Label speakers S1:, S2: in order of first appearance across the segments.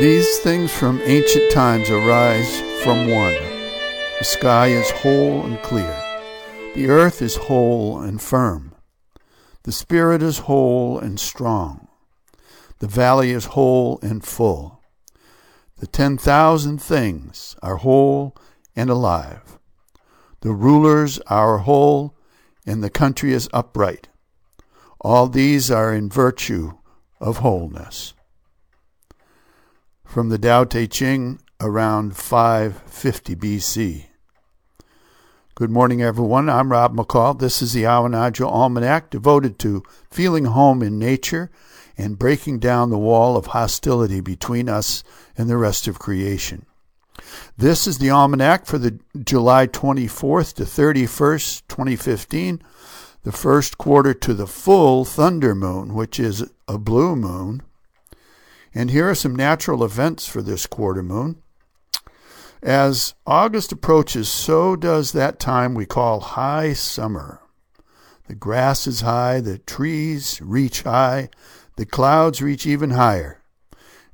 S1: These things from ancient times arise from one. The sky is whole and clear. The earth is whole and firm. The spirit is whole and strong. The valley is whole and full. The ten thousand things are whole and alive. The rulers are whole, and the country is upright. All these are in virtue of wholeness. From the Tao Te Ching around 550 BC. Good morning, everyone. I'm Rob McCall. This is the Awanadjo Almanac devoted to feeling home in nature and breaking down the wall of hostility between us and the rest of creation. This is the Almanac for the July 24th to 31st, 2015, the first quarter to the full thunder moon, which is a blue moon. And here are some natural events for this quarter moon. As August approaches, so does that time we call high summer. The grass is high, the trees reach high, the clouds reach even higher.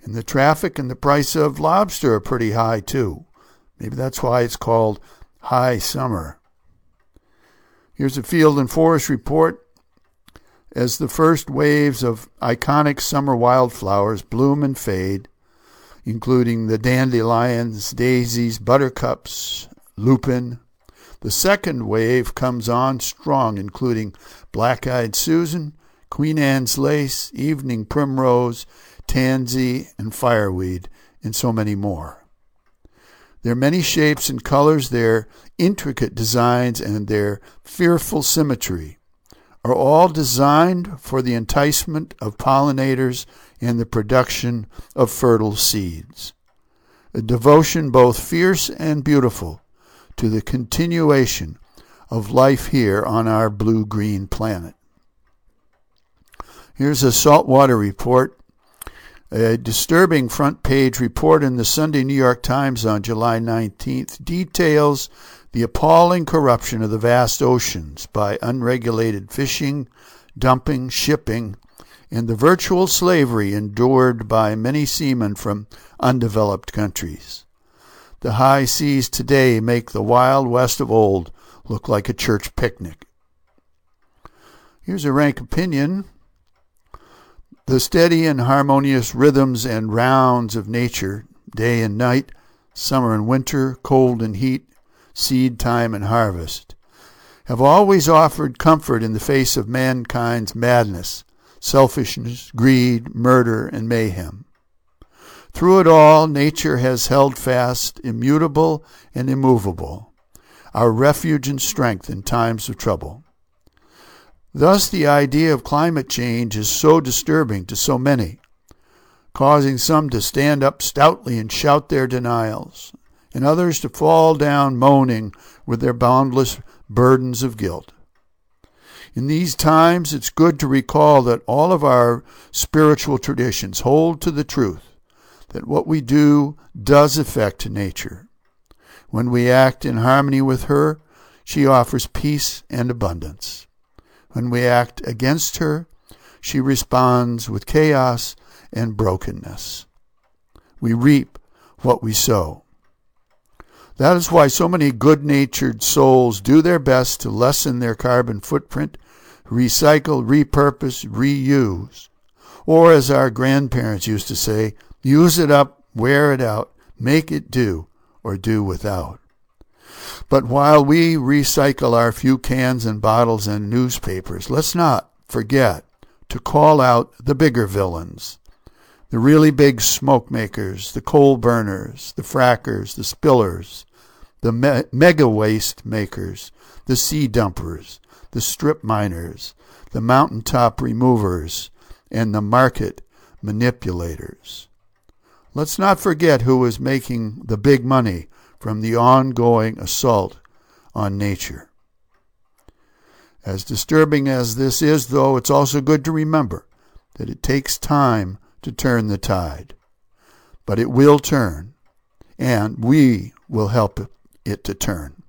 S1: And the traffic and the price of lobster are pretty high too. Maybe that's why it's called high summer. Here's a field and forest report. As the first waves of iconic summer wildflowers bloom and fade, including the dandelions, daisies, buttercups, lupin. The second wave comes on strong, including black eyed Susan, Queen Anne's lace, evening primrose, tansy, and fireweed, and so many more. Their many shapes and colors, their intricate designs, and their fearful symmetry are all designed for the enticement of pollinators and the production of fertile seeds. A devotion both fierce and beautiful to the continuation of life here on our blue green planet. Here's a saltwater report. A disturbing front page report in the Sunday New York Times on July 19th details the appalling corruption of the vast oceans by unregulated fishing, dumping, shipping, and the virtual slavery endured by many seamen from undeveloped countries. The high seas today make the Wild West of old look like a church picnic. Here's a rank opinion. The steady and harmonious rhythms and rounds of nature, day and night, summer and winter, cold and heat, seed time and harvest, have always offered comfort in the face of mankind's madness selfishness, greed, murder, and mayhem. Through it all, nature has held fast, immutable and immovable, our refuge and strength in times of trouble. Thus, the idea of climate change is so disturbing to so many, causing some to stand up stoutly and shout their denials, and others to fall down moaning with their boundless burdens of guilt. In these times, it's good to recall that all of our spiritual traditions hold to the truth that what we do does affect nature. When we act in harmony with her, she offers peace and abundance. When we act against her, she responds with chaos and brokenness. We reap what we sow. That is why so many good natured souls do their best to lessen their carbon footprint recycle, repurpose, reuse. Or, as our grandparents used to say, use it up, wear it out, make it do, or do without. But while we recycle our few cans and bottles and newspapers, let's not forget to call out the bigger villains. The really big smoke makers, the coal burners, the frackers, the spillers, the me- mega waste makers, the sea dumpers, the strip miners, the mountaintop removers, and the market manipulators. Let's not forget who is making the big money from the ongoing assault on nature. As disturbing as this is, though, it's also good to remember that it takes time to turn the tide. But it will turn, and we will help it to turn.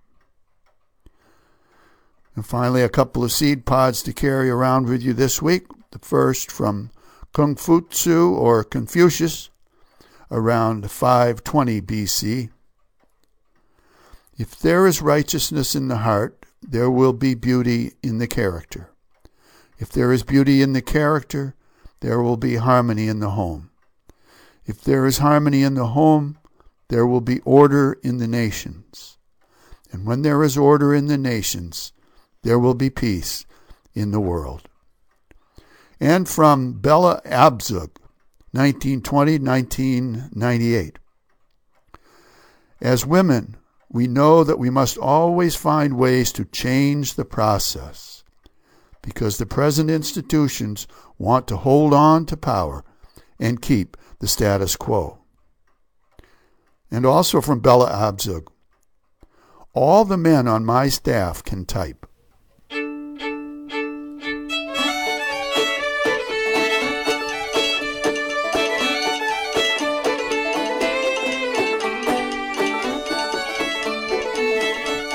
S1: And finally, a couple of seed pods to carry around with you this week. The first from Kung Fu Tzu or Confucius around 520 BC. If there is righteousness in the heart, there will be beauty in the character. If there is beauty in the character, there will be harmony in the home. If there is harmony in the home, there will be order in the nations. And when there is order in the nations, there will be peace in the world. And from Bella Abzug, 1920 1998. As women, we know that we must always find ways to change the process because the present institutions want to hold on to power and keep the status quo. And also from Bella Abzug. All the men on my staff can type.